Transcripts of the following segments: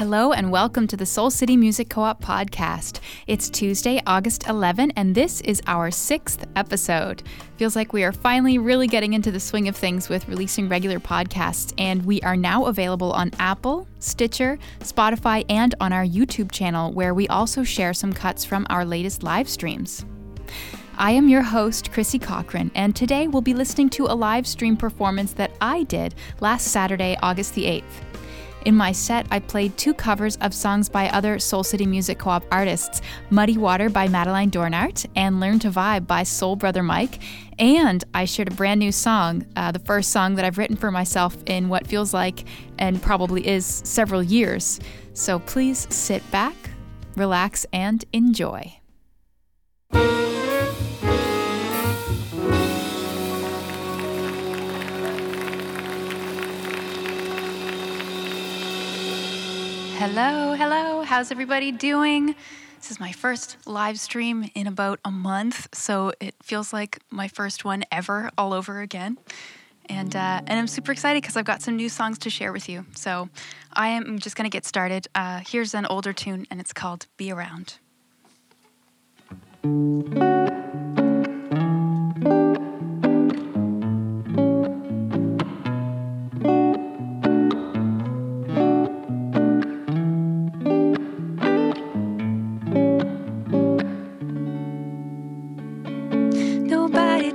Hello and welcome to the Soul City Music Co op podcast. It's Tuesday, August 11, and this is our sixth episode. Feels like we are finally really getting into the swing of things with releasing regular podcasts, and we are now available on Apple, Stitcher, Spotify, and on our YouTube channel, where we also share some cuts from our latest live streams. I am your host, Crissi Cochrane, and today we'll be listening to a live stream performance that I did last Saturday, August the 8th. In my set, I played two covers of songs by other Soul City Music Co op artists Muddy Water by Madeline Dornart and Learn to Vibe by Soul Brother Mike. And I shared a brand new song, uh, the first song that I've written for myself in what feels like and probably is several years. So please sit back, relax, and enjoy. Hello, hello. How's everybody doing? This is my first live stream in about a month, so it feels like my first one ever all over again. And, uh, and I'm super excited because I've got some new songs to share with you. So I am just going to get started. Uh, here's an older tune, and it's called Be Around.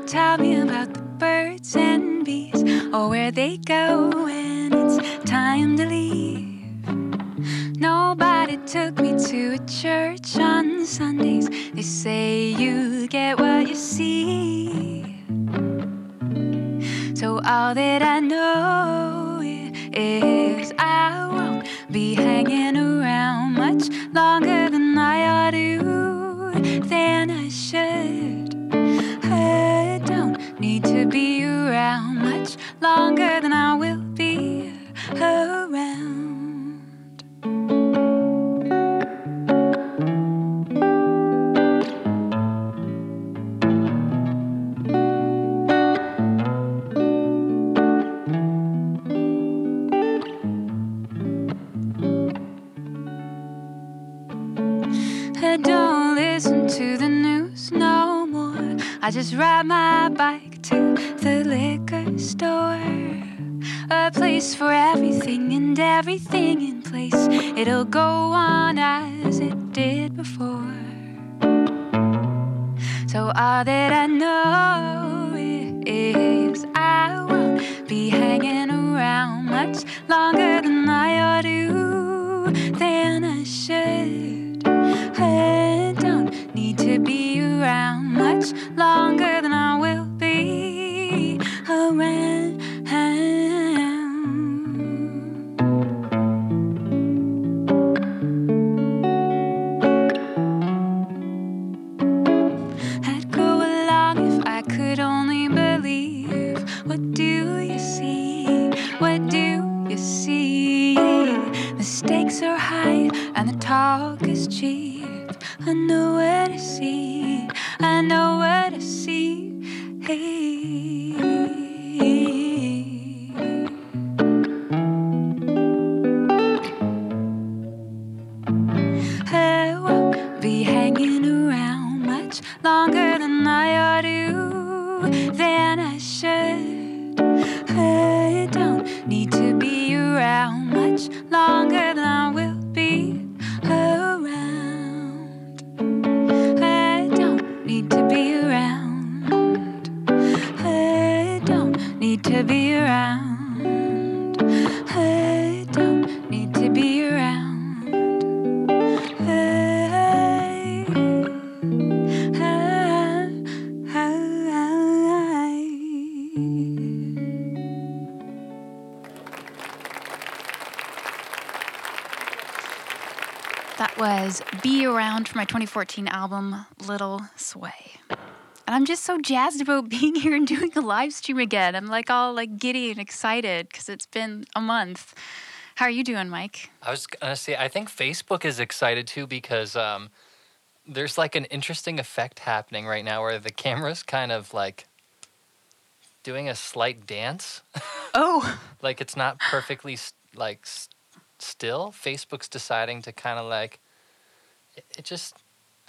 Tell me about the birds and bees or where they go when it's time to leave. Nobody took me to a church on Sundays. They say you get what you see. So all that I know ride my bike to the liquor store. A place for everything and everything in place. It'll go on as it did before. So all that I be hanging around much longer than I ought to, 2014 album, Little Sway. And I'm just so jazzed about being here and doing a live stream again. I'm like all like giddy and excited because it's been a month. How are you doing, Mike? I was gonna say, I think Facebook is excited too because um, there's like an interesting effect happening right now where the camera's kind of like doing a slight dance. Oh, like it's not perfectly like still, Facebook's deciding to kind of like, it, it just,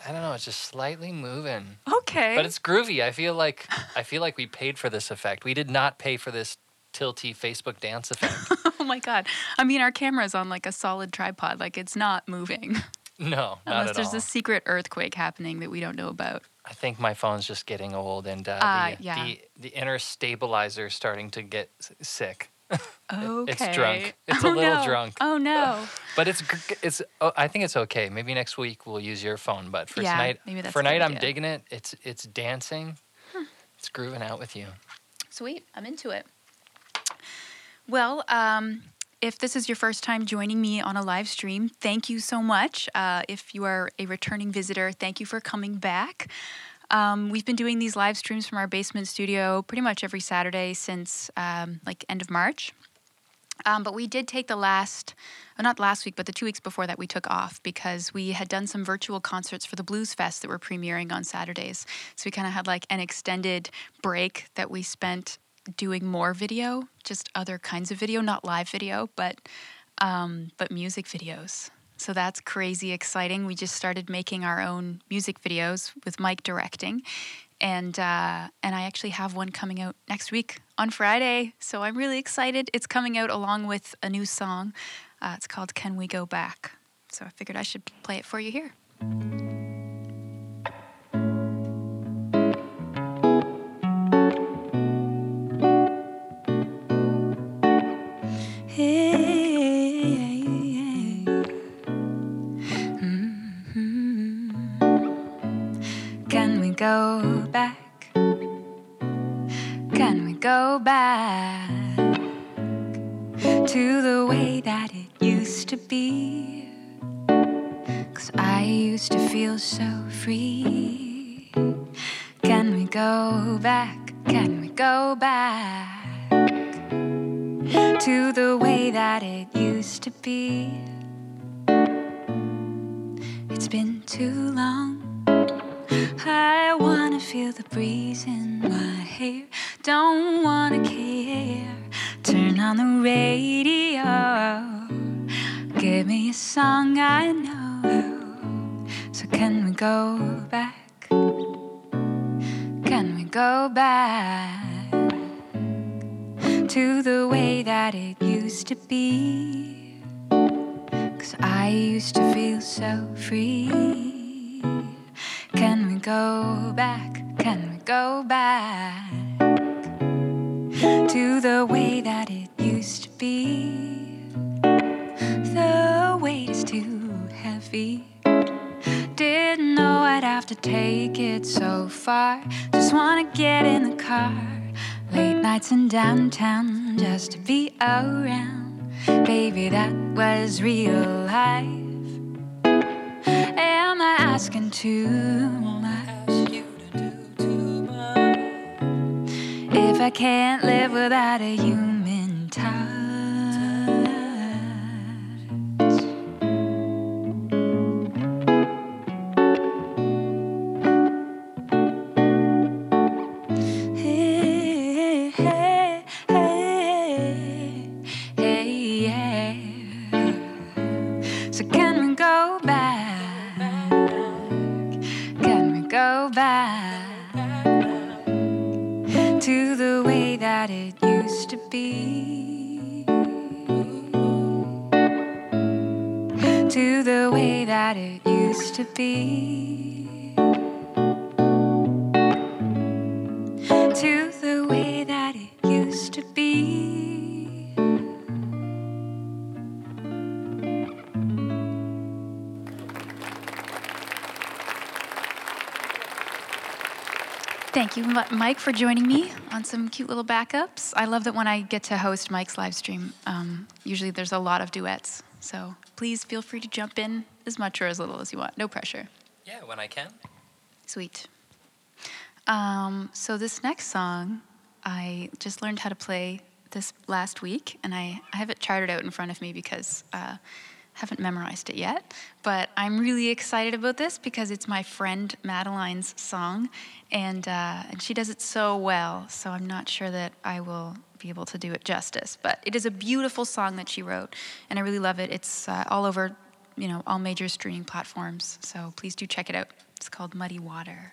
I don't know, it's just slightly moving. Okay. But it's groovy. I feel like I feel like we paid for this effect. We did not pay for this tilty Facebook dance effect. oh my god. I mean, our camera's on like a solid tripod. Like it's not moving. no, not Unless there's all. a secret earthquake happening that we don't know about. I think my phone's just getting old and uh, Ah, the, yeah. the the inner stabilizer is starting to get sick. Okay. It's drunk. It's oh, a little no. drunk. Oh no. But it's it's. Oh, I think it's okay. Maybe next week we'll use your phone. But for Yeah, tonight, maybe that's for a good night, I'm digging it. It's it's dancing. It's grooving out with you. Sweet. I'm into it. Well, um, if this is your first time joining me on a live stream, thank you so much. Uh, if you are a returning visitor, thank you for coming back. Um, we've been doing these live streams from our basement studio pretty much every Saturday since um, like end of March. Um, but we did take the last, uh, not last week, but the two weeks before that, we took off because we had done some virtual concerts for the Blues Fest that were premiering on Saturdays. So we kind of had like an extended break that we spent doing more video, just other kinds of video, not live video, but um, but music videos. So that's crazy exciting. We just started making our own music videos with Mike directing, and uh, and I actually have one coming out next week on Friday. So I'm really excited. It's coming out along with a new song. Uh, it's called "Can We Go Back." So I figured I should play it for you here. Back to the way that it used to be? Cause I used to feel so free. Can we go back? Can we go back to the way that it used to be? It's been too long. I wanna feel the breeze in my hair. Don't wanna care. Turn on the radio. Give me a song I know. So can we go back? Can we go back to the way that it used to be? Cause I used to feel so free. Can we go back? Can we go back to the way that it used to be? The weight is too heavy. Didn't know I'd have to take it so far. Just wanna get in the car. Late nights in downtown just to be around. Baby, that was real life. Am I asking too much? If I can't live without a human touch. Be? To the way that it used to be. To the way that it used to be. Thank you, Mike, for joining me on some cute little backups. I love that when I get to host Mike's live stream, um, usually there's a lot of duets. So please feel free to jump in as much or as little as you want. No pressure. Yeah, when I can. Sweet. Um, so this next song, I just learned how to play this last week, and I, I have it charted out in front of me because uh, haven't memorized it yet, but I'm really excited about this because it's my friend Madeline's song, and uh, and she does it so well. So I'm not sure that I will be able to do it justice. But it is a beautiful song that she wrote, and I really love it. It's uh, all over, you know, all major streaming platforms. So please do check it out. It's called Muddy Water.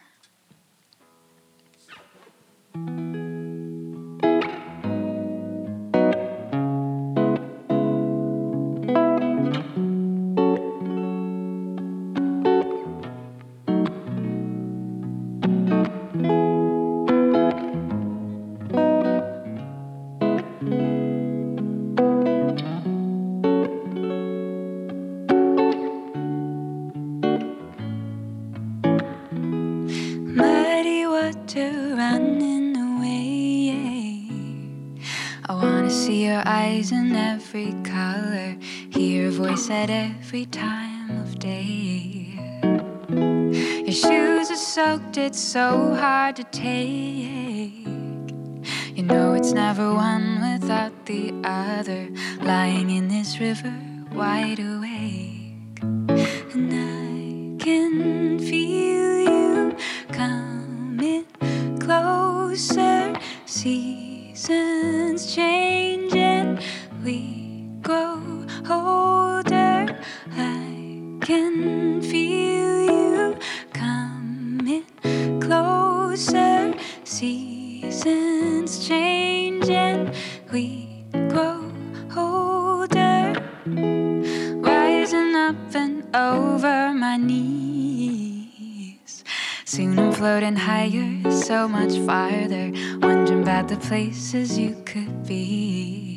Every time of day. Your shoes are soaked, it's so hard to take. You know it's never one without the other, lying in this river, wide awake. And I can feel you coming closer. Seasons change and we grow older. Can feel you coming closer. Seasons change and we grow older rising up and over my knees. Soon I'm floating higher, so much farther, wondering about the places you could be.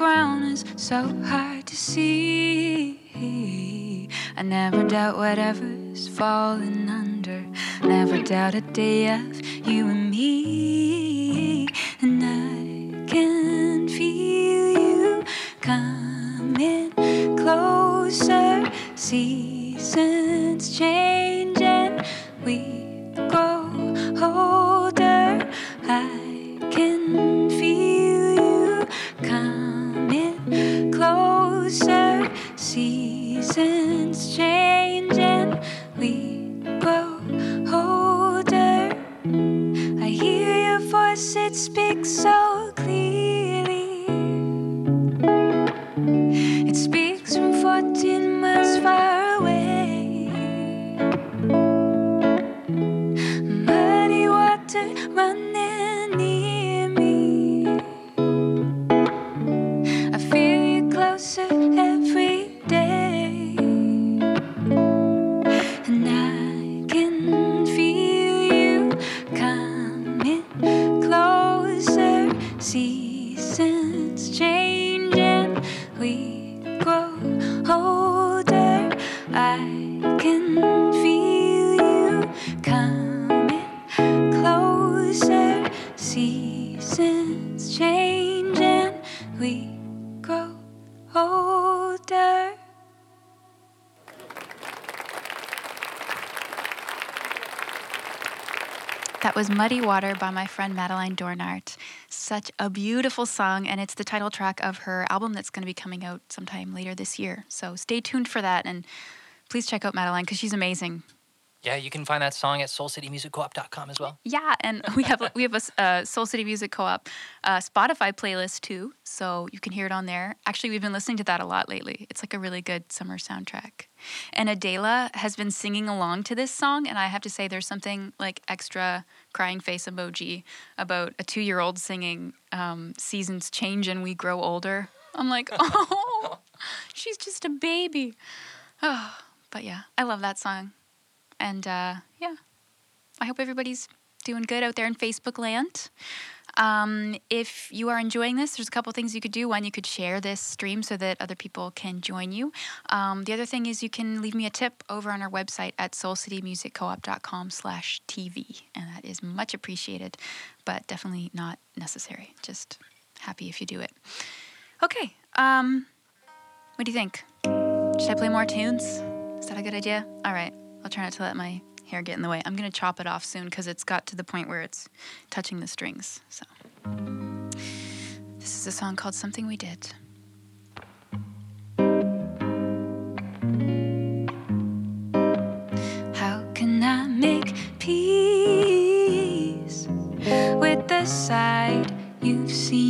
Ground is so hard to see, I never doubt whatever's falling under. Never doubt a day of you and me. And I can feel you coming closer. Seasons change and we grow older. I can Seasons change and we grow older. I hear your voice, it speaks so clearly. It speaks from 14 miles far away. Muddy water running near me. I feel you closer Muddy Water by my friend Madeline Dornart. Such a beautiful song, and it's the title track of her album that's going to be coming out sometime later this year. So stay tuned for that, and please check out Madeline because she's amazing. Yeah, you can find that song at soulcitymusiccoop.com as well. Yeah, and we have we have a uh, Soul City Music Co-op uh, Spotify playlist too, so you can hear it on there. Actually, we've been listening to that a lot lately. It's like a really good summer soundtrack. And Adela has been singing along to this song, and I have to say, there's something like extra crying face emoji about a two-year-old singing um, "Seasons Change and We Grow Older." I'm like, oh, she's just a baby. Oh, but yeah, I love that song. And uh, yeah, I hope everybody's doing good out there in Facebook land. Um, if you are enjoying this, there's a couple things you could do. One, you could share this stream so that other people can join you. Um, the other thing is you can leave me a tip over on our website at soulcitymusiccoop.com slash TV. And that is much appreciated, but definitely not necessary. Just happy if you do it. Okay. Um, what do you think? Should I play more tunes? Is that a good idea? All right. I'll try not to let my hair get in the way. I'm going to chop it off soon because it's got to the point where it's touching the strings. So, this is a song called Something We Did. How can I make peace with the side you've seen?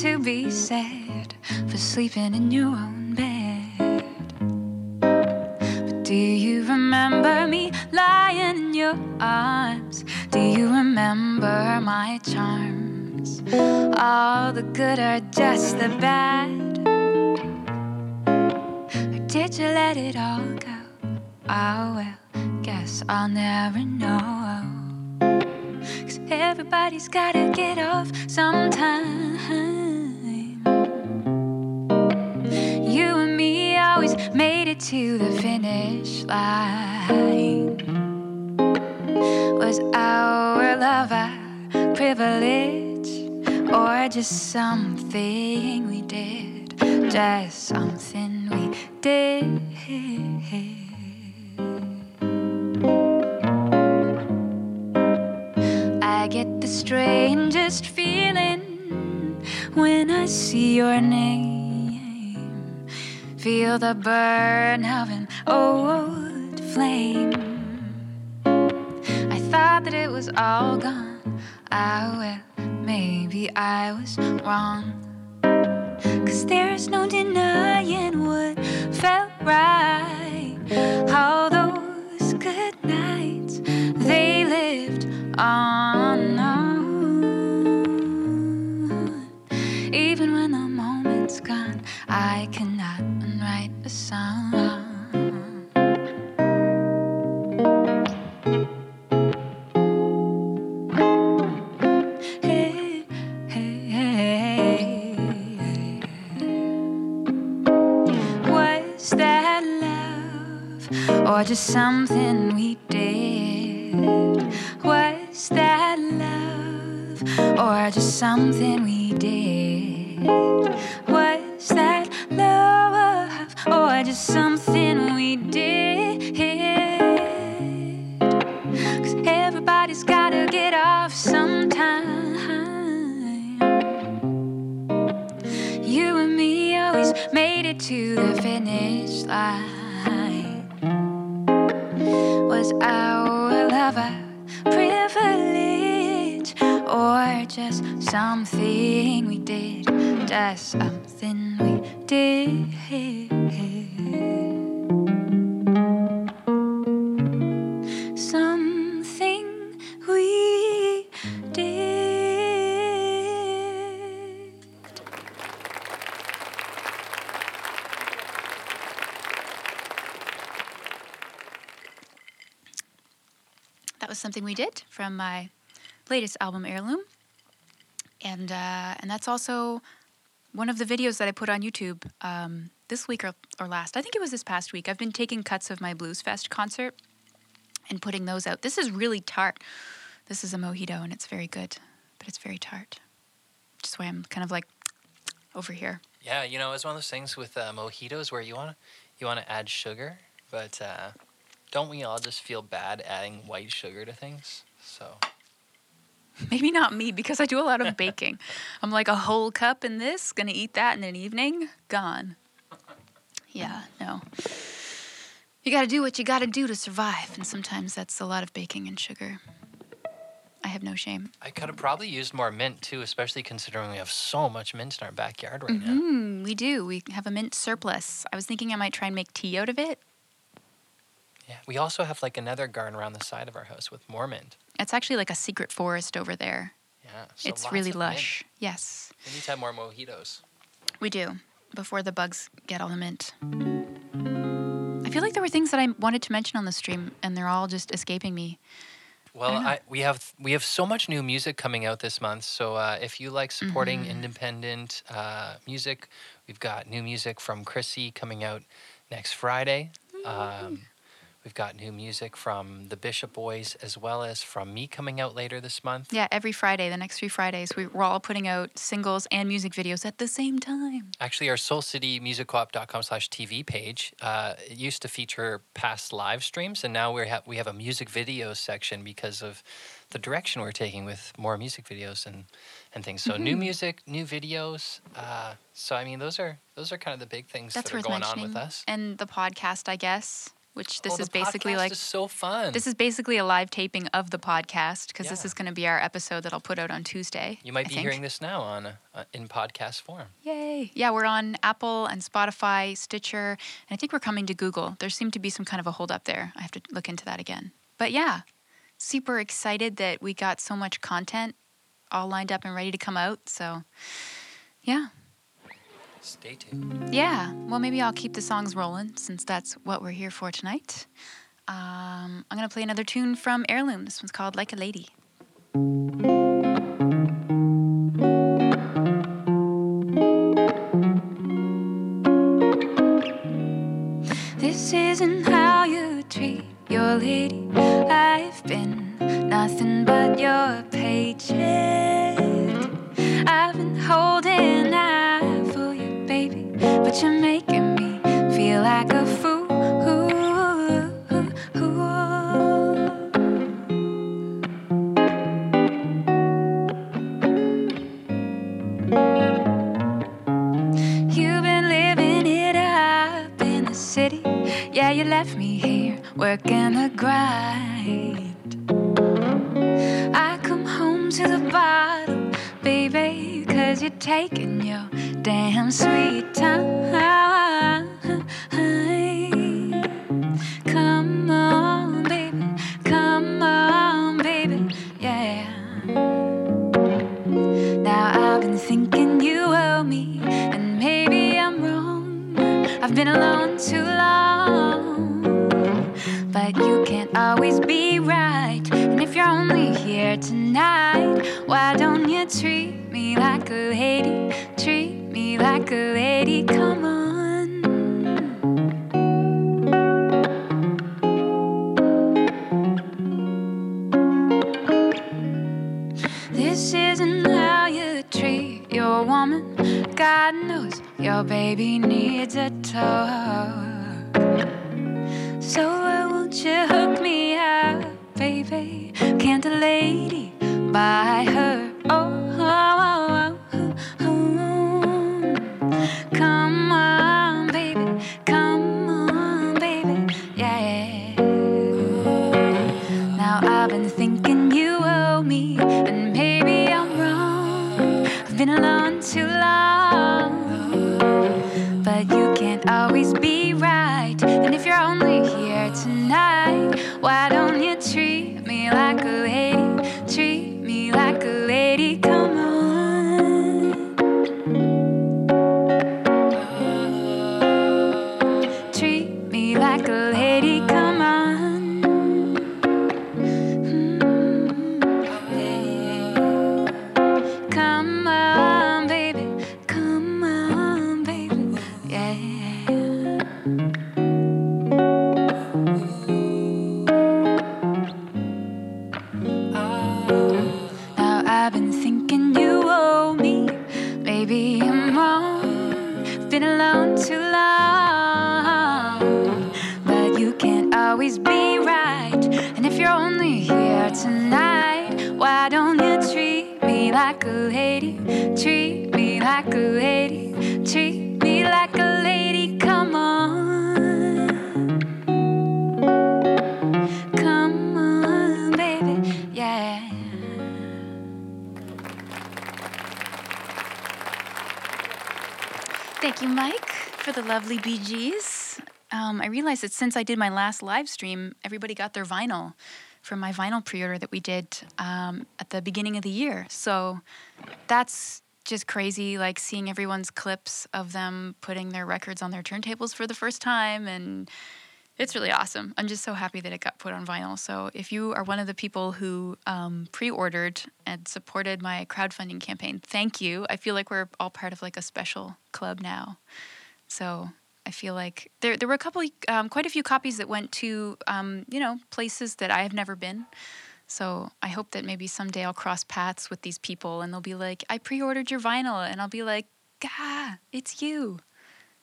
To be said for sleeping in your own bed. But do you remember me lying in your arms? Do you remember my charms? All the good or just the bad? Or did you let it all go? Oh well, guess I'll never know. Cause everybody's gotta get off sometime. Finish line. Was our love a privilege or just something we did? Just something we did. I get the strangest feeling when I see your name. Feel the burn of an old flame. I thought that it was all gone. Ah, well, maybe I was wrong. Cause there's no denying what felt right. All those good nights, they lived on. Even when the moment's gone, I cannot write a song. Or just something we did? Was that love or just something we did? Was that love or just something we did? Cause everybody's gotta get off sometime. You and me always made it to the finish line. Was our love a privilege or just something we did? Just something we did. Something we did from my latest album, Heirloom, and uh, and that's also one of the videos that I put on YouTube um, this week or, or last. I think it was this past week. I've been taking cuts of my Blues Fest concert and putting those out. This is really tart. This is a mojito and it's very good, but it's very tart. Is why I'm kind of like over here. Yeah, you know, it's one of those things with uh, mojitos where you want to you want to add sugar, but uh, don't we all just feel bad adding white sugar to things? So Maybe not me because I do a lot of baking. I'm like a whole cup in this, gonna eat that in an evening, gone. Yeah, no. You gotta do what you gotta do to survive, and sometimes that's a lot of baking and sugar. I have no shame. I could have probably used more mint too, especially considering we have so much mint in our backyard right now. Mm, we do. We have a mint surplus. I was thinking I might try and make tea out of it. Yeah, we also have like another garden around the side of our house with more mint. It's actually like a secret forest over there. Yeah, so it's really of mint. lush. Yes, We need to have more mojitos. we do. Before the bugs get all the mint. I feel like there were things that I wanted to mention on the stream, and they're all just escaping me. Well, don't. I, we have we have so much new music coming out this month. So uh, if you like supporting Mm-hmm. independent uh, music, we've got new music from Crissi coming out next Friday. Um, we've got new music from the Bishop Boys as well as from me coming out later this month. Yeah, every Friday, the next three Fridays, we, we're all putting out singles and music videos at the same time. Actually, our soulcitymusiccoop.com slash TV page, uh, it used to feature past live streams, and now we have we have a music videos section because of the direction we're taking with more music videos and, and things. So new music, new videos. Uh, so I mean, those are those are kind of the big things That's that are going on with us. And the podcast, I guess. Which this oh, is basically like is so fun. this is basically a live taping of the podcast because this is going to be our episode that I'll put out on Tuesday. you might I be think. hearing this now on uh, in podcast form. Yay. Yeah, we're on Apple and Spotify, Stitcher, and I think we're coming to Google. There seemed to be some kind of a hold up there. I have to look into that again. But yeah, super excited that we got so much content all lined up and ready to come out. So yeah. Stay tuned. Yeah. Well, maybe I'll keep the songs rolling since that's what we're here for tonight. Um, I'm going to play another tune from Heirloom. This one's called Like a Lady. This isn't how you treat your lady. I've been nothing but your paycheck. I've been holding out but you're making me feel like a fool. You've been living it up in the city. Yeah, you left me here working the grind. I come home to the bottle, baby, cause you're taking your damn sweet time. Treat me like a lady. Come on. Come on, baby. Yeah. Thank you, Mike, for the lovely BGs. Um, I realized that since I did my last live stream, everybody got their vinyl from my vinyl pre order that we did um, at the beginning of the year. So that's just crazy, like seeing everyone's clips of them putting their records on their turntables for the first time. And it's really awesome. I'm just so happy that it got put on vinyl. So if you are one of the people who um, pre-ordered and supported my crowdfunding campaign, thank you. I feel like we're all part of like a special club now. So I feel like there there were a couple, um, quite a few copies that went to um, you know places that I have never been. So I hope that maybe someday I'll cross paths with these people and they'll be like, I pre-ordered your vinyl, and I'll be like, Gah, it's you.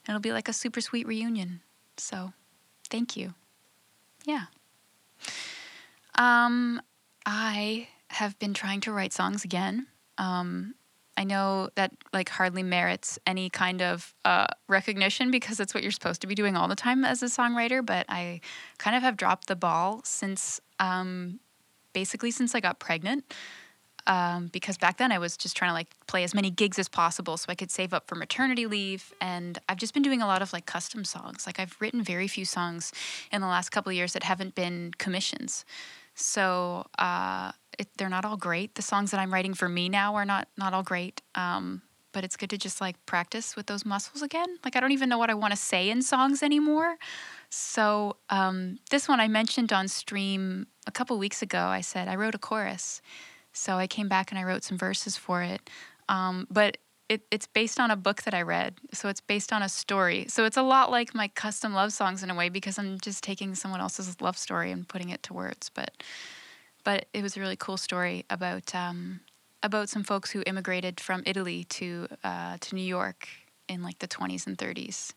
And it'll be like a super sweet reunion. So thank you. Yeah. Um, I have been trying to write songs again. Um, I know that like hardly merits any kind of uh, recognition because it's what you're supposed to be doing all the time as a songwriter. But I kind of have dropped the ball since um, basically since I got pregnant. Um, because back then I was just trying to like play as many gigs as possible so I could save up for maternity leave. And I've just been doing a lot of like custom songs. Like I've written very few songs in the last couple of years that haven't been commissions. So uh, it, they're not all great. The songs that I'm writing for me now are not not all great. Um, but it's good to just like practice with those muscles again. Like I don't even know what I want to say in songs anymore. So um, this one I mentioned on stream a couple weeks ago. I said I wrote a chorus, so I came back and I wrote some verses for it. Um, but it, it's based on a book that I read, so it's based on a story. So it's a lot like my custom love songs in a way because I'm just taking someone else's love story and putting it to words. But but it was a really cool story about um, about some folks who immigrated from Italy to uh, to New York in like the 20s and 30s.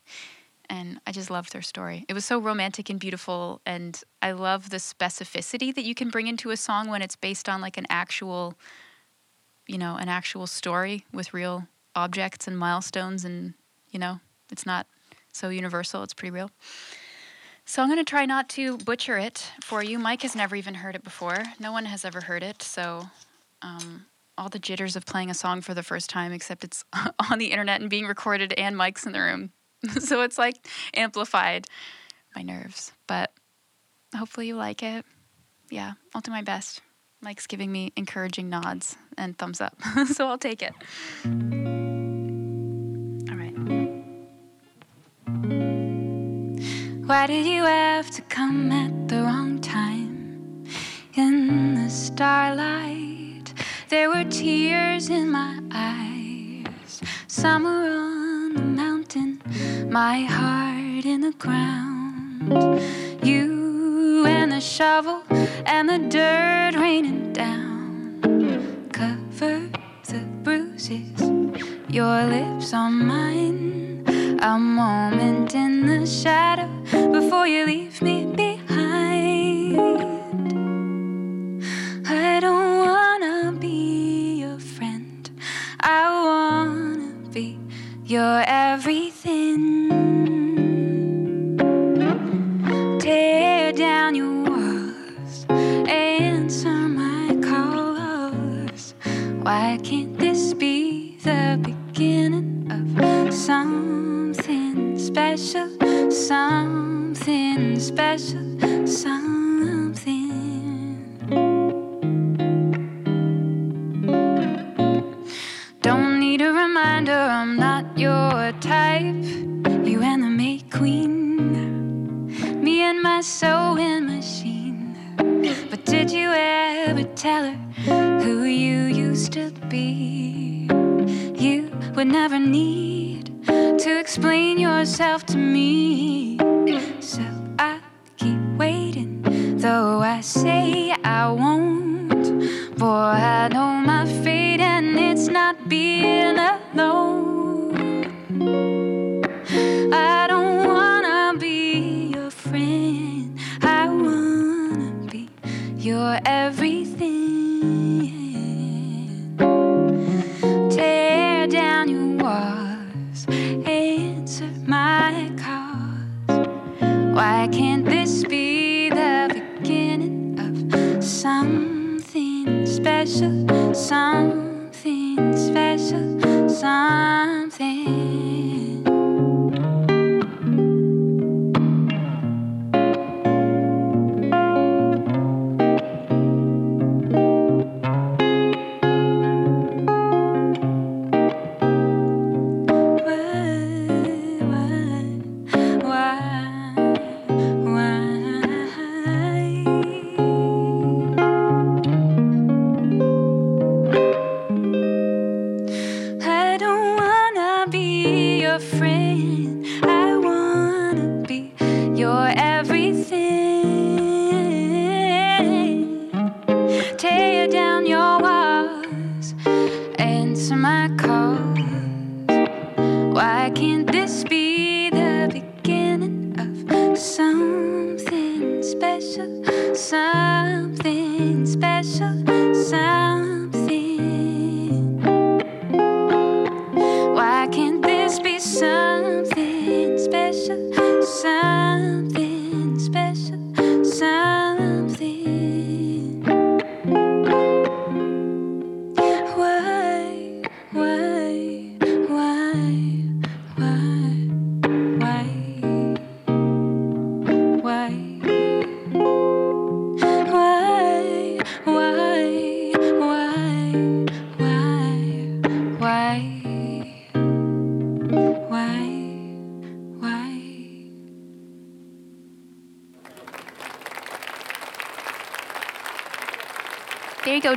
And I just loved their story. It was so romantic and beautiful. And I love the specificity that you can bring into a song when it's based on like an actual, you know, an actual story with real objects and milestones. And, you know, it's not so universal, it's pretty real. So I'm going to try not to butcher it for you. Mike has never even heard it before. No one has ever heard it. So um, all the jitters of playing a song for the first time, except it's on the internet and being recorded, and Mike's in the room. so it's like amplified my nerves. But hopefully you like it. Yeah, I'll do my best. Mike's giving me encouraging nods and thumbs up. so I'll take it. All right. Why did you have to come at the wrong time? In the starlight, there were tears in my eyes. Summer on the mountain, my heart in the ground. You and the shovel and the dirt raining down. Cover the bruises, your lips on mine. A moment in the shadow before you leave me. I wanna be your everything. Tear down your walls, answer my calls. Why can't this be the beginning of something special, something special, never need to explain yourself to me.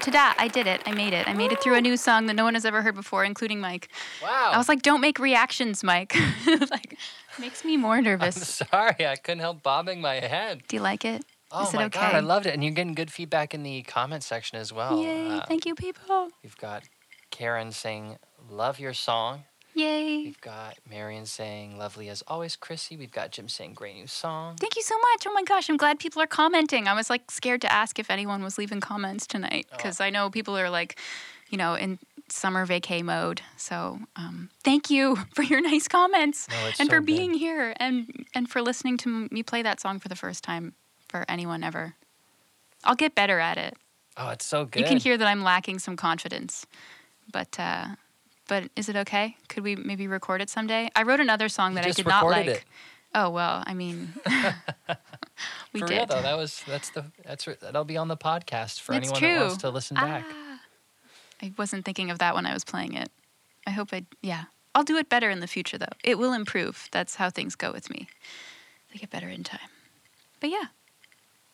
Ta-da! I did it. I made it. I made it through a new song that no one has ever heard before, including Mike. Wow. I was like, "Don't make reactions, Mike." like, makes me more nervous. I'm sorry, I couldn't help bobbing my head. Do you like it? Oh Is it my okay? god, I loved it, and you're getting good feedback in the comment section as well. Yay! Uh, Thank you, people. We've got Karen saying, "Love your song." Yay! We've got Marion saying, "Lovely as always, Crissi." We've got Jim saying, "Great new song." Thank you so much. Oh my gosh, I'm glad people are commenting. I was like scared to ask if anyone was leaving comments tonight Oh. because I know people are like, you know, in summer vacay mode. So um, thank you for your nice comments No, it's and so for good. being here and and for listening to me play that song for the first time for anyone ever. I'll get better at it. Oh, it's so good. You can hear that I'm lacking some confidence, but. uh but is it okay? Could we maybe record it someday? I wrote another song that I did not like. it. Oh well, I mean, we for did. real though, that was that's the that's that'll be on the podcast for It's anyone true. that wants to listen back. Ah. I wasn't thinking of that when I was playing it. I hope I, yeah. I'll do it better in the future, though. It will improve. That's how things go with me. They get better in time. But yeah,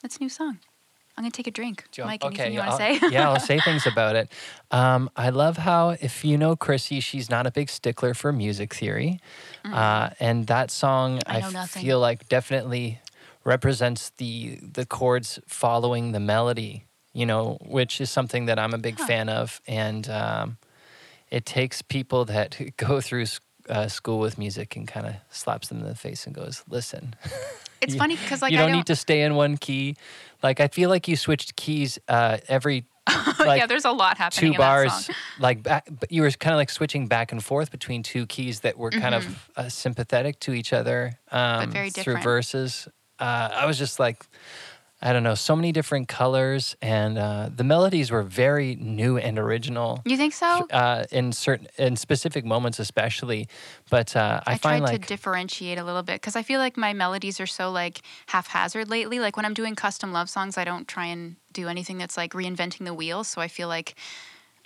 that's a new song. I'm to take a drink. You Mike, anything you want to say? yeah, I'll say things about it. Um, I love how, if you know Crissi, she's not a big stickler for music theory. Uh, and that song, Mm. I I, feel like definitely represents the the chords following the melody, you know, which is something that I'm a big Huh. fan of. And um, it takes people that go through uh, school with music and kind of slaps them in the face and goes, listen. It's you- funny because, like, you I don't don't. need to stay in one key. Like I feel like you switched keys uh, every like yeah, there's a lot happening two in that bars. song. Like back, but you were kind of like switching back and forth between two keys that were kind of uh, sympathetic to each other um, Mm-hmm. very through verses. Uh, I was just like, I don't know, so many different colors, and uh, the melodies were very new and original. You think so? Uh, in certain, in specific moments, especially, but uh, I, I, find tried like to differentiate a little bit because I feel like my melodies are so like haphazard lately. Like when I'm doing custom love songs, I don't try and do anything that's like reinventing the wheel. So I feel like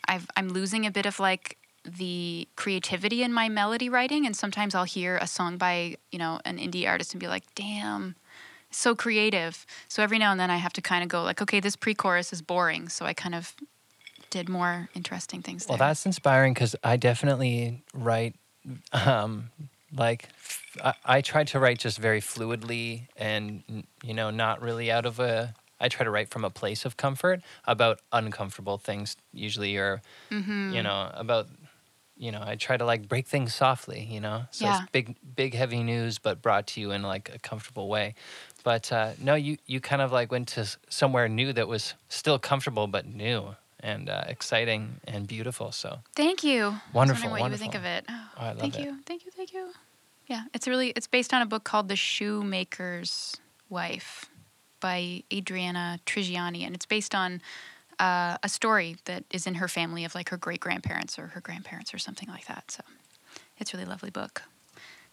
I've, I'm losing a bit of like the creativity in my melody writing. And sometimes I'll hear a song by you know an indie artist and be like, damn. So creative. So every now and then I have to kind of go like, okay, this pre-chorus is boring. So I kind of did more interesting things Well, there. that's inspiring because I definitely write, um, like, I try to write just very fluidly and, you know, not really out of a. I try to write from a place of comfort about uncomfortable things, usually, or, Mm-hmm. you know, about, you know, I try to like break things softly, you know? So Yeah. it's big, big, heavy news, but brought to you in like a comfortable way. But uh, no, you, you kind of like went to somewhere new that was still comfortable, but new and uh, exciting and beautiful. So Thank you. Wonderful, what you would think of it. Oh, I love thank it. you, thank you, thank you. Yeah, it's really it's based on a book called The Shoemaker's Wife by Adriana Trigiani, and it's based on uh, a story that is in her family of like her great grandparents or her grandparents or something like that. So it's a really lovely book.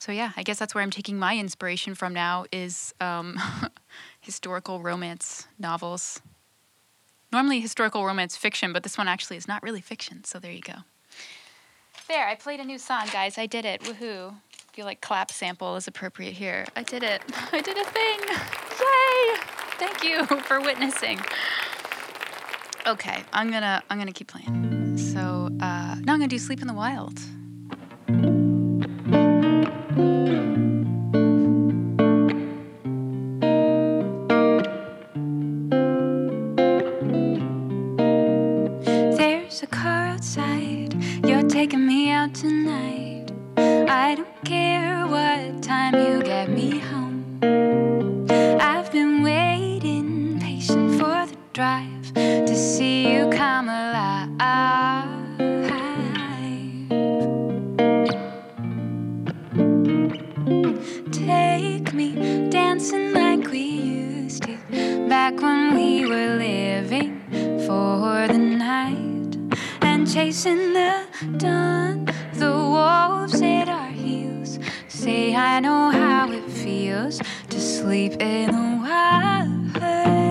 So yeah, I guess that's where I'm taking my inspiration from now is um, historical romance novels. Normally historical romance fiction, but this one actually is not really fiction. So there you go. There, I played a new song, guys. I did it. Woohoo. I feel like clap sample is appropriate here. I did it. I did a thing. Yay! Thank you for witnessing. Okay, I'm gonna I'm gonna keep playing. So uh, now I'm gonna do Sleep in the Wild. There's a car outside. You're taking me out tonight. I don't care what time you get me home. I've been waiting, patient for the drive to see you come alive. Take me dancing like we used to back when we were living for chasing the dawn. The wolves at our heels say, I know how it feels to sleep in the wild.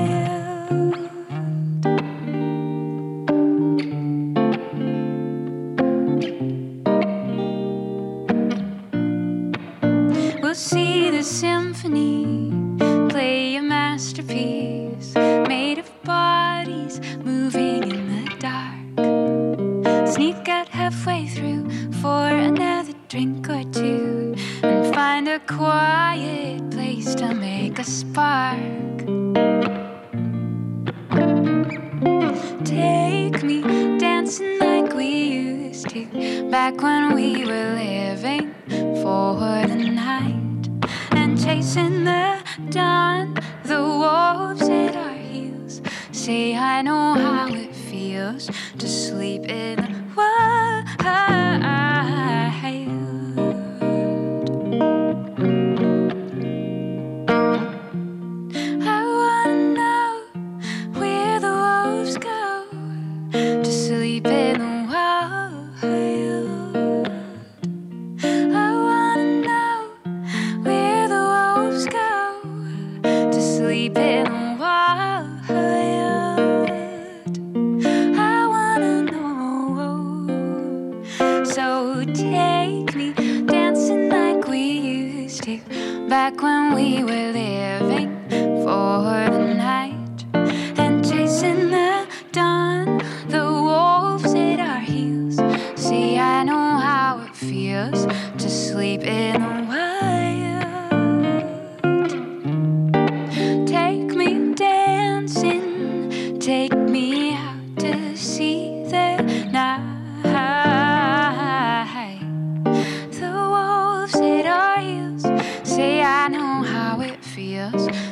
It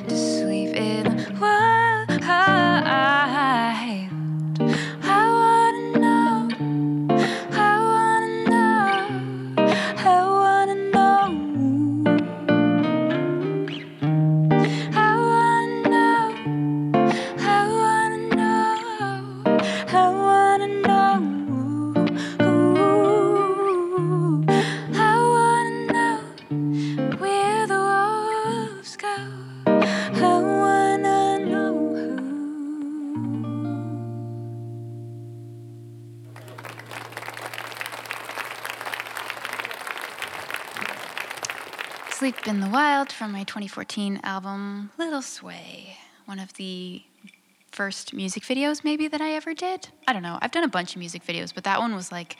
2014 album Little Sway. One of the first music videos, maybe, that I ever did. I don't know. I've done a bunch of music videos, but that one was like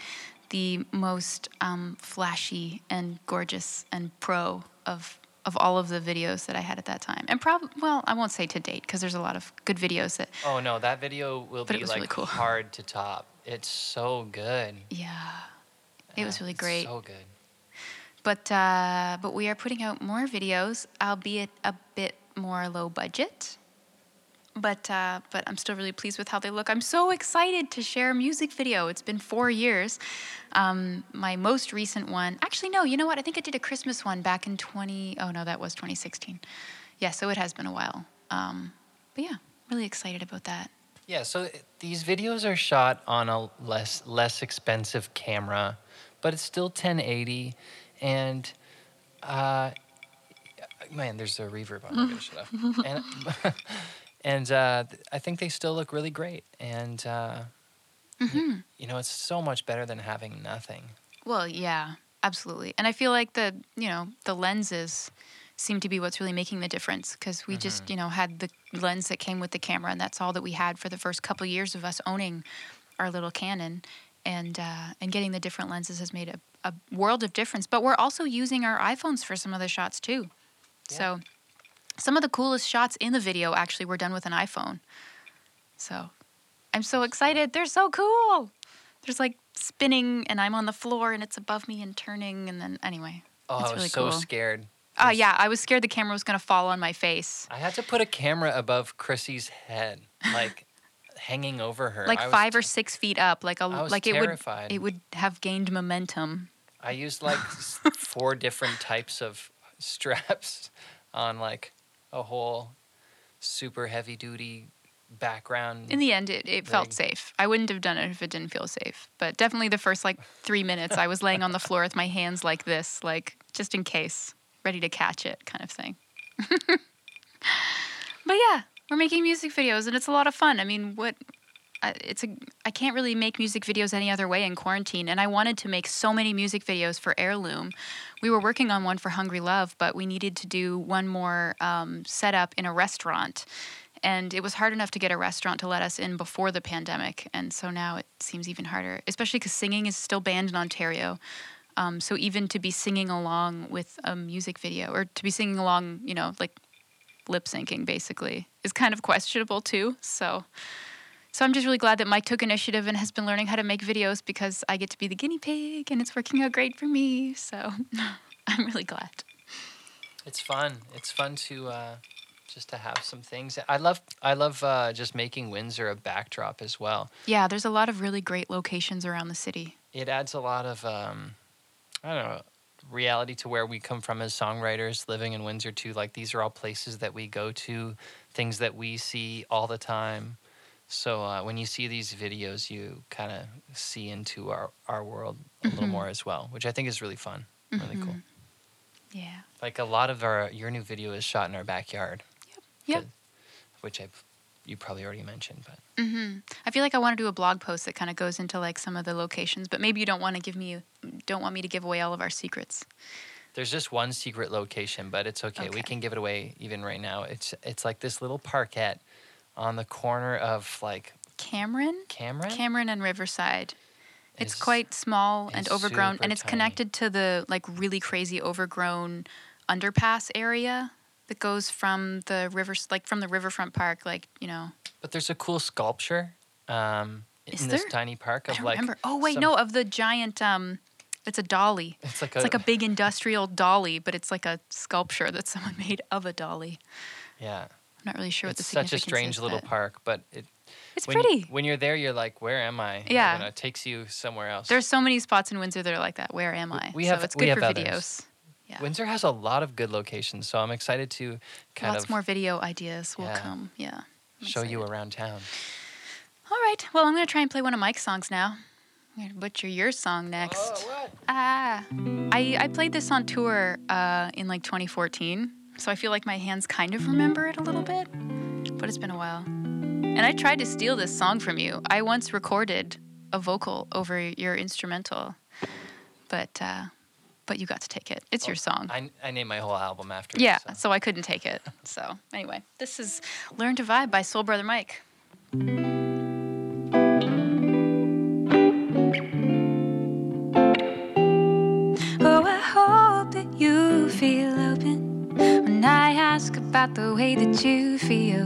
the most um, flashy and gorgeous and pro of of all of the videos that I had at that time. And probably, well, I won't say to date because there's a lot of good videos that, Oh no, that video will be like really cool. hard to top. It's so good. yeah, it was Yeah, really it's great. So good. But uh, but we are putting out more videos, albeit a bit more low budget. But uh, but I'm still really pleased with how they look. I'm so excited to share a music video. It's been four years. Um, my most recent one, actually no, you know what? I think I did a Christmas one back in 20. Oh no, that was 2016. Yeah, so it has been a while. Um, but yeah, really excited about that. Yeah, so these videos are shot on a less less expensive camera, but it's still 1080, and uh, man, there's a reverb on. I gotta shut up. And and uh, I think they still look really great, and uh, y- you know, it's so much better than having nothing. Well, yeah, absolutely. And I feel like the, you know, the lenses seem to be what's really making the difference because we just, you know, had the lens that came with the camera and that's all that we had for the first couple years of us owning our little Canon. And, uh, and getting the different lenses has made a, a world of difference. But we're also using our iPhones for some of the shots too. So some of the coolest shots in the video actually were done with an iPhone. So I'm so excited. They're so cool. There's like spinning, and I'm on the floor, and it's above me and turning, and then anyway. Oh, it's I was really so cool. scared. Oh yeah, I was scared the camera was gonna fall on my face, I had to put a camera above Crissi's head, like hanging over her. like five or six feet up, like a like it would it would have gained momentum. I used like four different types of straps on like a whole super heavy duty background. In the end, it, it felt safe. I wouldn't have done it if it didn't feel safe. But definitely the first like three minutes, I was laying on the floor with my hands like this, like just in case, ready to catch it, kind of thing. but yeah, we're making music videos, and it's a lot of fun. I mean, what? It's a. I can't really make music videos any other way in quarantine, and I wanted to make so many music videos for Heirloom. We were working on one for Hungry Love, but we needed to do one more um, setup in a restaurant, and it was hard enough to get a restaurant to let us in before the pandemic, and so now it seems even harder, especially because singing is still banned in Ontario. Um, so even to be singing along with a music video, or to be singing along, you know, like lip syncing basically is kind of questionable too. So so I'm just really glad that Mike took initiative and has been learning how to make videos because I get to be the guinea pig and it's working out great for me. So I'm really glad. It's fun. It's fun to uh, just to have some things. I love I love uh, just making Windsor a backdrop as well. Yeah, there's a lot of really great locations around the city. It adds a lot of um, I don't know reality to where we come from as songwriters living in Windsor too. Like these are all places that we go to, things that we see all the time. So uh, when you see these videos, you kind of see into our, our world a little Mhm. more as well, which I think is really fun, really cool. Mhm. Yeah. Like a lot of our your new video is shot in our backyard. Yep. 'cause- Which I you probably already mentioned, but hmm I feel like I want to do a blog post that kind of goes into like some of the locations, but maybe you don't want to give me don't want me to give away all of our secrets. there's just one secret location, but it's okay. We can give it away even right now. It's it's like this little parkette on the corner of like Cameron, Cameron. Cameron and Riverside. It's is- quite small and overgrown, and it's tiny. connected to the like really crazy overgrown underpass area that goes from the river, like from the riverfront park, like you know. But there's a cool sculpture um, Is in this there? tiny park of like. remember. Oh wait, some- no, of the giant. Um, it's a dolly. It's like It's a, like a big industrial dolly, but it's like a sculpture that someone made of a dolly. yeah. I'm not really sure what It's the such a strange is, little park, but it It's when, pretty. When you're there, you're like, where am I? Yeah. Know, it takes you somewhere else. There's so many spots in Windsor that are like that. Where am I? we so have- it's we good have for others. videos. Yeah. Windsor has a lot of good locations, so I'm excited to kind Lots of more video ideas will Yeah. come. Yeah. I'm show you around town. All right. Well, I'm going to try and play one of Mike's songs now. I'm going to butcher your song next. Oh, what? Ah. I, I played this on tour uh, in like 2014, so I feel like my hands kind of remember it a little bit, but it's been a while. And I tried to steal this song from you. I once recorded a vocal over your instrumental, but uh, but you got to take it. It's your song. I, I named my whole album after it, Yeah, so. so I couldn't take it. So anyway, this is "Learn to Vibe" by Soul Brother Mike. About the way that you feel.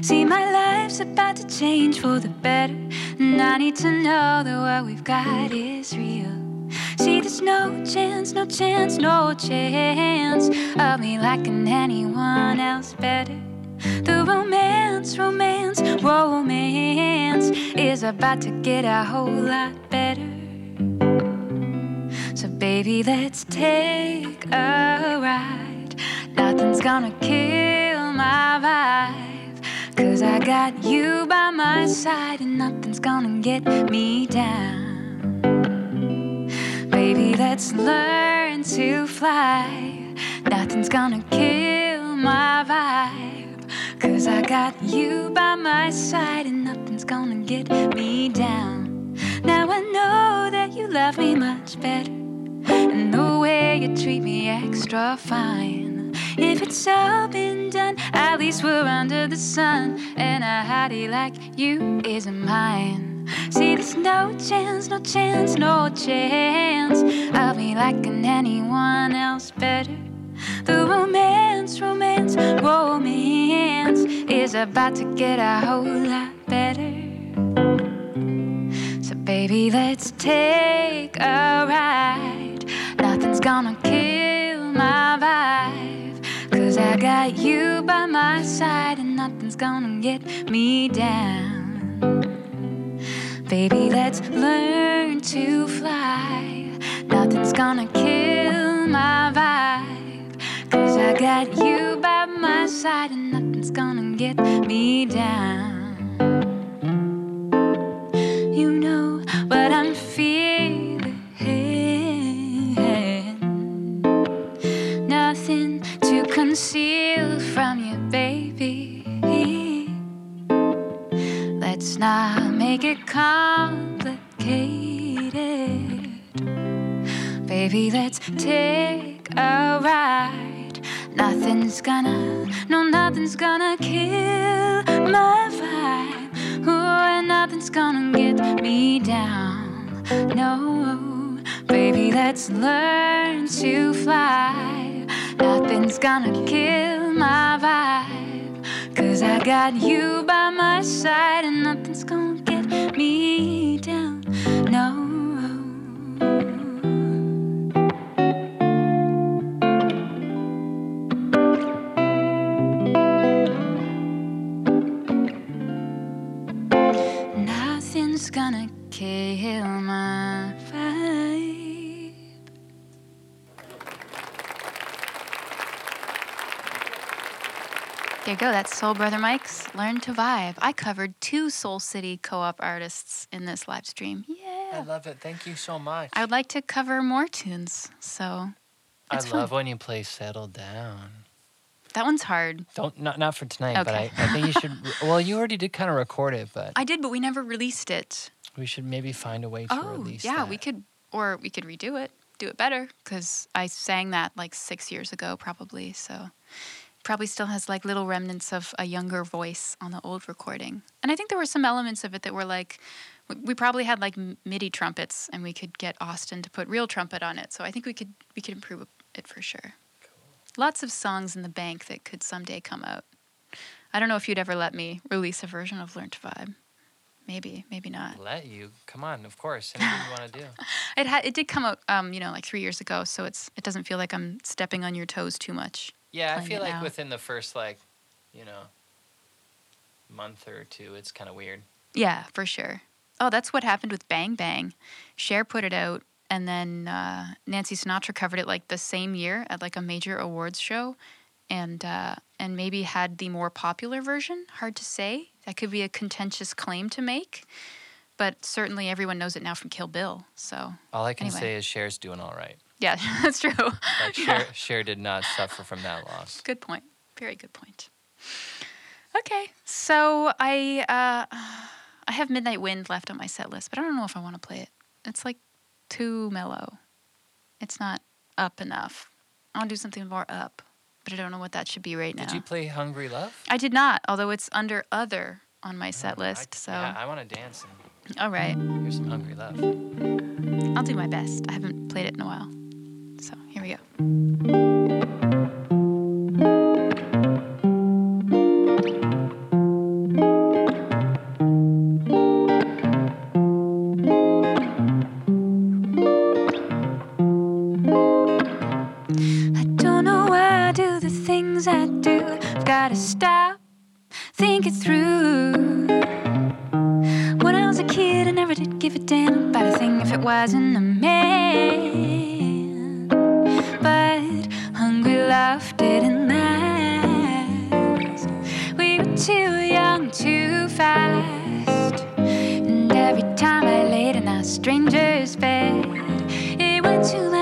See, my life's about to change for the better, and I need to know that what we've got is real. See, there's no chance, no chance, no chance of me liking anyone else better. The romance, romance, romance is about to get a whole lot better. So, baby, let's take a ride. Nothing's gonna kill my vibe. Cause I got you by my side, and nothing's gonna get me down. Baby, let's learn to fly. Nothing's gonna kill my vibe. Cause I got you by my side, and nothing's gonna get me down. Now I know that you love me much better. And the way you treat me extra fine. If it's all been done, at least we're under the sun. And a hottie like you isn't mine. See, there's no chance, no chance, no chance of me liking anyone else better. The romance, romance, romance is about to get a whole lot better. So, baby, let's take a ride. Nothing's gonna kill my vibe. I got you by my side, and nothing's gonna get me down. Baby, let's learn to fly. Nothing's gonna kill my vibe. Cause I got you by my side, and nothing's gonna get me down. Gonna, no, nothing's gonna kill my vibe. Ooh, and nothing's gonna get me down. No, baby, let's learn to fly. Nothing's gonna kill my vibe. Cause I got you by my side, and nothing's gonna kill my vibe. There you go. That's Soul Brother Mike's Learn to Vibe. I covered two Soul City co op artists in this live stream. Yeah. I love it. Thank you so much. I would like to cover more tunes. So I fun. love when you play "Settle Down." that one's hard. Don't not not for tonight, but I, Okay. I think you should. well, you already did kind of record it, but I did, but we never released it. We should maybe find a way to Oh, release. yeah, that. we could, or we could redo it, do it better, because I sang that like six years ago, probably. So probably still has like little remnants of a younger voice on the old recording. And I think there were some elements of it that were like, we, we probably had like MIDI trumpets, and we could get Austin to put real trumpet on it. So I think we could we could improve it for sure. Lots of songs in the bank that could someday come out. I don't know if you'd ever let me release a version of Learn to Vibe. Maybe, maybe not. Let you come on, of course. Anything you want to do? It had it did come out um, you know, like three years ago, so it's it doesn't feel like I'm stepping on your toes too much. Yeah, I feel like now. within the first like, you know, month or two, it's kind of weird. Yeah, for sure. Oh, that's what happened with Bang Bang. Cher put it out, and then uh, Nancy Sinatra covered it like the same year at like a major awards show, and uh, and maybe had the more popular version. Hard to say. That could be a contentious claim to make, but certainly everyone knows it now from Kill Bill. So All I can Anyway. say is Cher's doing all right. yeah, that's true. Like Cher, Cher did not suffer from that loss. Good point. Very good point. Okay, so I uh, I have Midnight Wind left on my set list, but I don't know if I want to play it. It's like too mellow. It's not up enough. I want to do something more up, but I don't know what that should be right now. Did you play Hungry Love? I did not, although it's under other on my mm, set Oh, I- list. So yeah, I want to dance and all right, Here's some Hungry Love. I'll do my best. I haven't played it in a while, so here we go. Gotta stop, think it through. When I was a kid, I never did give a damn about a thing if it wasn't a man. But hungry love didn't last. We were too young, too fast. And every time I laid in a stranger's bed, it went too my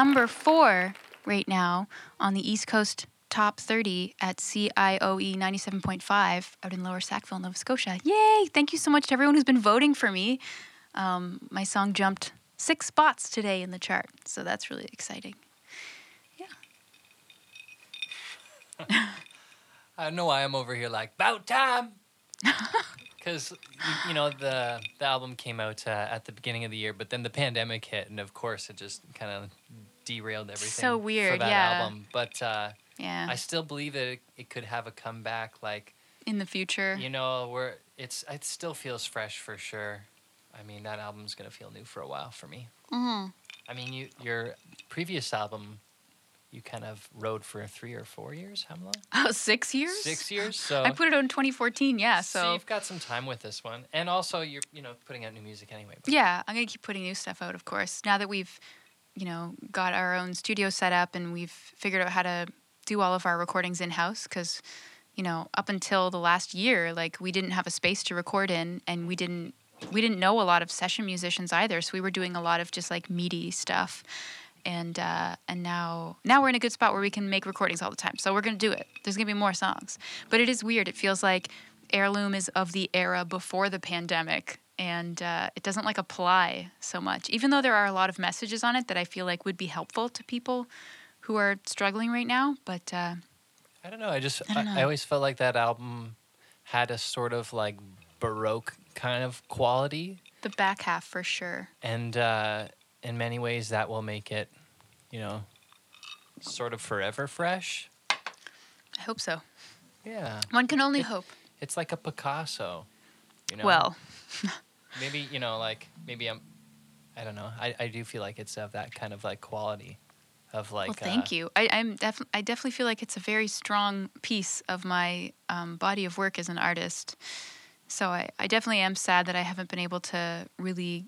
number four right now on the East Coast Top 30 at CIOE 97.5 out in Lower Sackville, Nova Scotia. Yay! Thank you so much to everyone who's been voting for me. Um, my song jumped six spots today in the chart, so that's really exciting. Yeah. I don't know why I'm over here like about time. Because you, you know the the album came out uh, at the beginning of the year, but then the pandemic hit, and of course it just kind of derailed everything. So weird, for that yeah. album. But uh, Yeah, I still believe that it, it could have a comeback. Like in the future. you know, where it's it still feels fresh for sure. I mean, that album's gonna feel new for a while for me. hmm I mean, you your previous album, you kind of rode for three or four years. How long? Oh, six years? Six years. So I put it on 2014, yeah, so so. you've got some time with this one, and also you're you know putting out new music anyway. but- Yeah, I'm gonna keep putting new stuff out, of course. Now that we've, you know, got our own studio set up and we've figured out how to do all of our recordings in house, because, you know, up until the last year, like we didn't have a space to record in, and we didn't we didn't know a lot of session musicians either, so we were doing a lot of just like MIDI stuff. And uh, and now now we're in a good spot where we can make recordings all the time. So we're gonna do it. There's gonna be more songs, but it is weird. It feels like heirloom is of the era before the pandemic and uh, it doesn't like apply so much even though there are a lot of messages on it that i feel like would be helpful to people who are struggling right now but uh, I don't know. I just I I, I, always felt like that album had a sort of like baroque kind of quality, the back half for sure and uh, in many ways that will make it, you know, sort of forever fresh. i hope so Yeah, one can only hope it's like a Picasso. You know. well maybe you know like maybe i'm i don't know. I, I do feel like it's of that kind of like quality of like well thank uh, you. I, i'm def- i definitely feel like it's a very strong piece of my um, body of work as an artist. So I, I definitely am sad that i haven't been able to really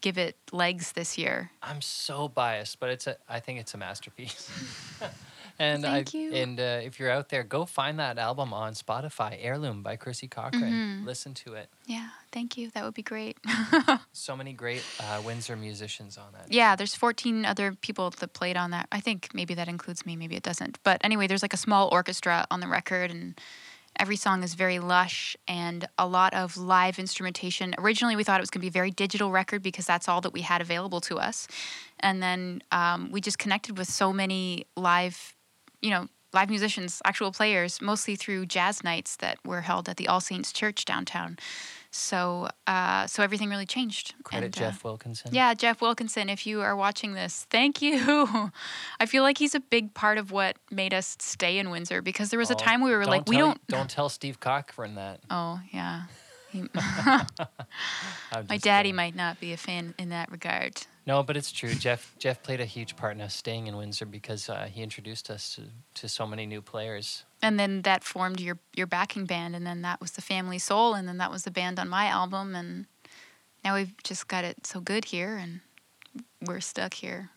give it legs this year. I'm so biased but it's a i think it's a masterpiece and Thank I, you. and uh, if you're out there go find that album on spotify heirloom by crissi cochrane Mhm. listen to it yeah thank you that would be great so many great uh, windsor musicians on that Yeah, there's 14 other people that played on that. I think maybe that includes me, maybe it doesn't. But anyway, there's like a small orchestra on the record, and every song is very lush and a lot of live instrumentation. Originally, we thought it was going to be a very digital record because that's all that we had available to us. And then um, we just connected with so many live, you know, live musicians, actual players, mostly through jazz nights that were held at the All Saints Church downtown. So, uh, so everything really changed. credit And, uh, jeff wilkinson yeah, Jeff Wilkinson, if you are watching this, thank you. I feel like he's a big part of what made us stay in Windsor because there was a Oh, time we were like, we don't. don't tell steve cochrane that Oh, yeah. My daddy kidding. might not be a fan in that regard. No, but it's true. Jeff Jeff played a huge part in us staying in Windsor because uh, he introduced us to, to so many new players. And then that formed your, your backing band, and then that was the Family Soul, and then that was the band on my album, and now we've just got it so good here, and we're stuck here.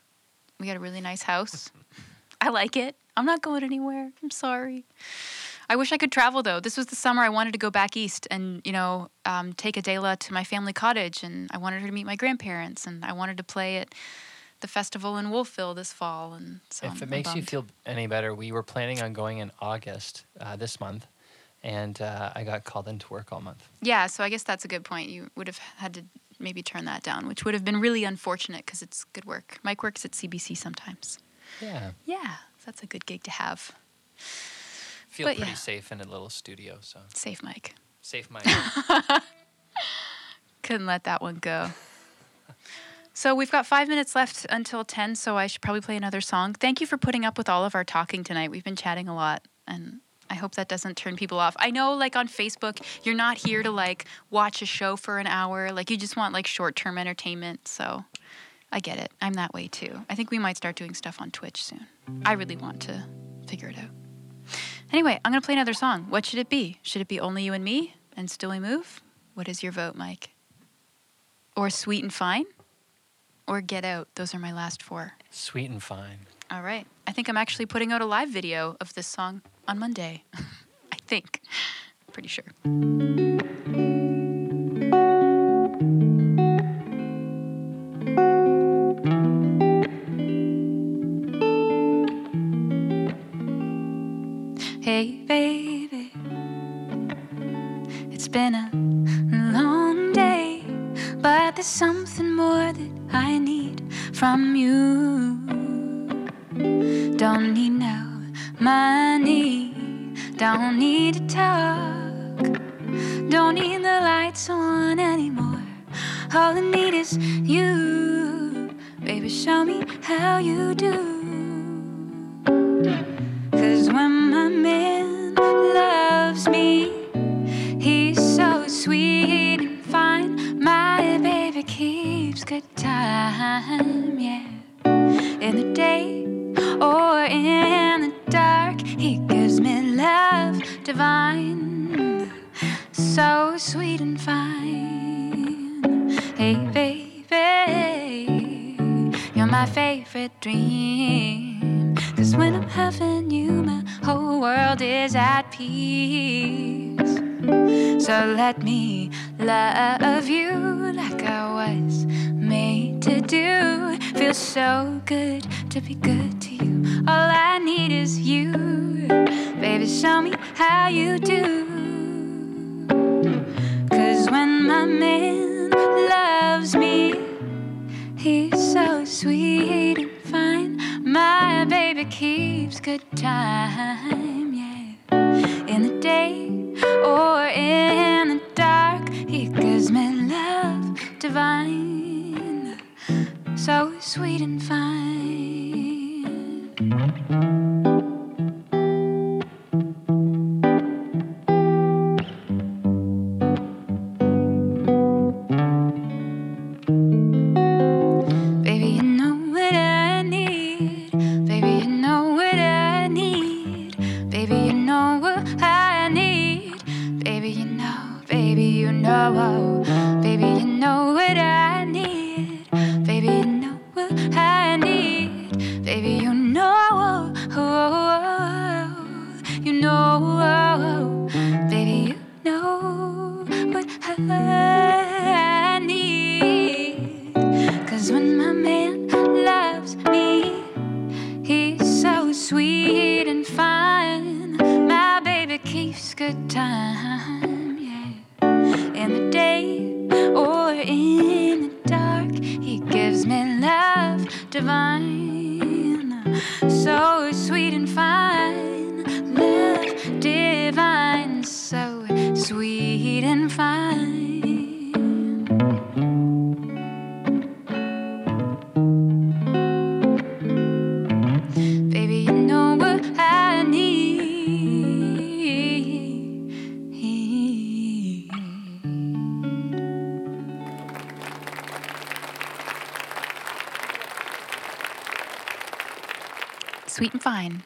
We got a really nice house. I like it. I'm not going anywhere. I'm sorry. I wish I could travel though. This was the summer I wanted to go back east and you know um, take Adela to my family cottage, and I wanted her to meet my grandparents, and I wanted to play at the festival in Wolfville this fall. And so if I'm- it makes you feel any better, we were planning on going in August uh, this month, and uh, I got called into work all month. yeah, so I guess that's a good point. You would have had to maybe turn that down, which would have been really unfortunate because it's good work. Mike works at CBC sometimes. Yeah, Yeah, that's a good gig to have. Feel But pretty yeah. safe in a little studio, so Safe, Mike. safe my. Couldn't let that one go. So we've got five minutes left until 10, so I should probably play another song. Thank you for putting up with all of our talking tonight. We've been chatting a lot, and I hope that doesn't turn people off. I know, like on Facebook, you're not here to like watch a show for an hour. Like you just want like short term entertainment. So I get it. I'm that way too. I think we might start doing stuff on Twitch soon. I really want to figure it out. Anyway, I'm going to play another song. What should it be? Should it be Only You and Me and Still We Move? What is your vote, Mike? Or Sweet and Fine? Or Get Out? Those are my last four. Sweet and fine. All right. I think I'm actually putting out a live video of this song on Monday. I think. Pretty sure. Been a long day, but there's something more that I need from you. Don't need no money, don't need to talk, don't need the lights on anymore. All I need is you, baby. Show me how you do. Know. Baby, you know what I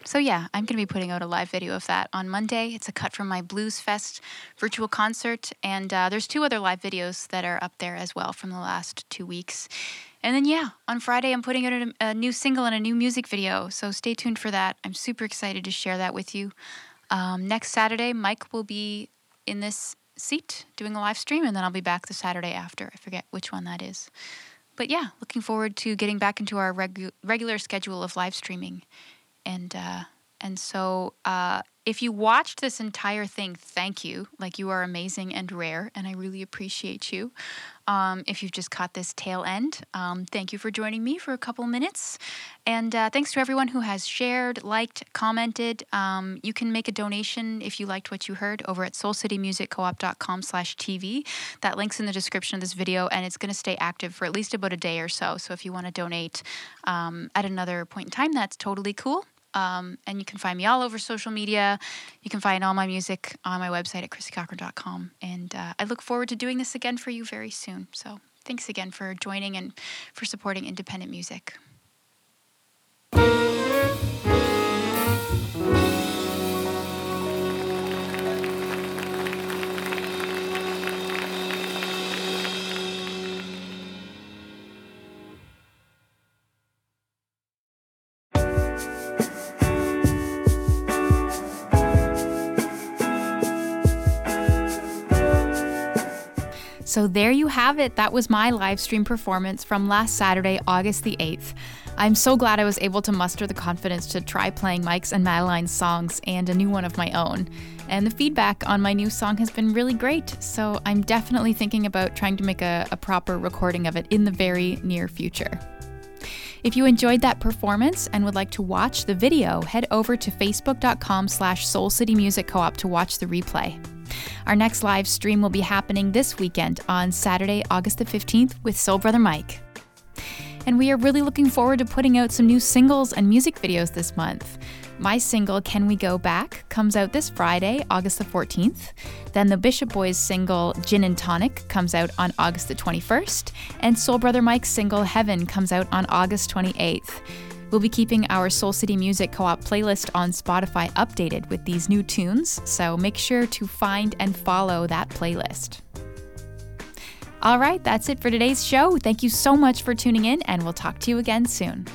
So, yeah, I'm going to be putting out a live video of that on Monday. It's a cut from my Blues Fest virtual concert. And uh, there's two other live videos that are up there as well from the last two weeks. And then, yeah, on Friday, I'm putting out a, a new single and a new music video. So, stay tuned for that. I'm super excited to share that with you. Um, next Saturday, Mike will be in this seat doing a live stream, and then I'll be back the Saturday after. I forget which one that is. But yeah, looking forward to getting back into our regu- regular schedule of live streaming. And uh, and so uh, if you watched this entire thing, thank you. Like you are amazing and rare, and I really appreciate you. Um, if you've just caught this tail end, um, thank you for joining me for a couple minutes. And uh, thanks to everyone who has shared, liked, commented. Um, you can make a donation if you liked what you heard over at soulcitymusiccoop.com slash TV. That link's in the description of this video, and it's going to stay active for at least about a day or so. So if you want to donate um, at another point in time, that's totally cool. Um, and you can find me all over social media. You can find all my music on my website at crissicochrane.com. And uh, I look forward to doing this again for you very soon. So thanks again for joining and for supporting independent music. So there you have it. That was my live stream performance from last Saturday, August the 8th. I'm so glad I was able to muster the confidence to try playing Mike's and Madeline's songs and a new one of my own. And the feedback on my new song has been really great, so I'm definitely thinking about trying to make a, a proper recording of it in the very near future. If you enjoyed that performance and would like to watch the video, head over to facebook.com slash Soul City Music Co-op to watch the replay. Our next live stream will be happening this weekend on Saturday, August the 15th with Soul Brother Mike. And we are really looking forward to putting out some new singles and music videos this month. My single, Can We Go Back, comes out this Friday, August the 14th. Then the Bishop Boys single, Gin and Tonic, comes out on August the 21st. And Soul Brother Mike's single, Heaven, comes out on August 28th. We'll be keeping our Soul City Music Co op playlist on Spotify updated with these new tunes, so make sure to find and follow that playlist. All right, that's it for today's show. Thank you so much for tuning in, and we'll talk to you again soon.